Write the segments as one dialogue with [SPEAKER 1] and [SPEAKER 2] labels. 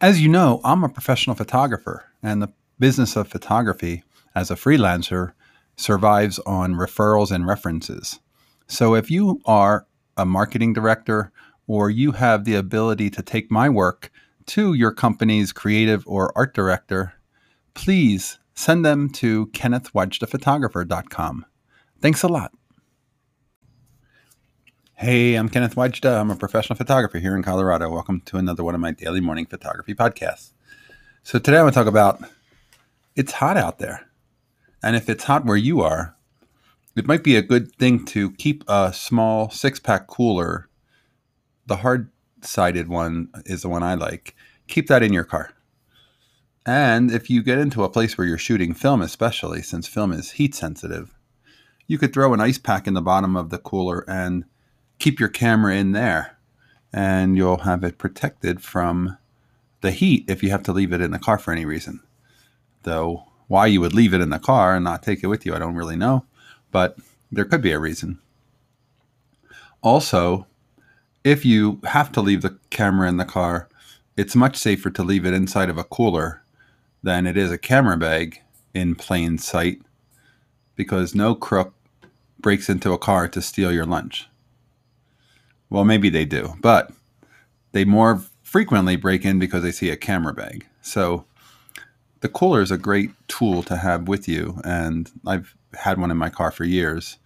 [SPEAKER 1] As you know, I'm a professional photographer, and the business of photography as a freelancer survives on referrals and references. So if you are a marketing director or you have the ability to take my work to your company's creative or art director, please send them to kennethwajdaphotographer.com. Thanks a lot. Hey, I'm Kenneth Wajda. I'm a professional photographer here in Colorado. Welcome to another one of my daily morning photography podcasts. So today I'm going to talk about it's hot out there. And if it's hot where you are, it might be a good thing to keep a small six pack cooler. The hard sided one is the one I like. Keep that in your car. And if you get into a place where you're shooting film, especially since film is heat sensitive, you could throw an ice pack in the bottom of the cooler and keep your camera in there and you'll have it protected from the heat if you have to leave it in the car for any reason. Though why you would leave it in the car and not take it with you, I don't really know, but there could be a reason. Also, if you have to leave the camera in the car, it's much safer to leave it inside of a cooler than it is a camera bag in plain sight because no crook breaks into a car to steal your lunch. Well, maybe they do, but they more frequently break in because they see a camera bag. So the cooler is a great tool to have with you, and I've had one in my car for years,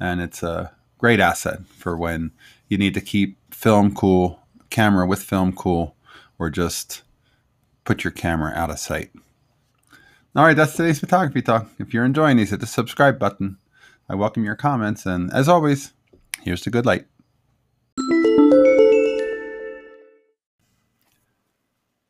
[SPEAKER 1] and it's a great asset for when you need to keep film cool, camera with film cool, or just put your camera out of sight. All right, that's today's photography talk. If you're enjoying these, hit the subscribe button. I welcome your comments, and as always, here's to good light.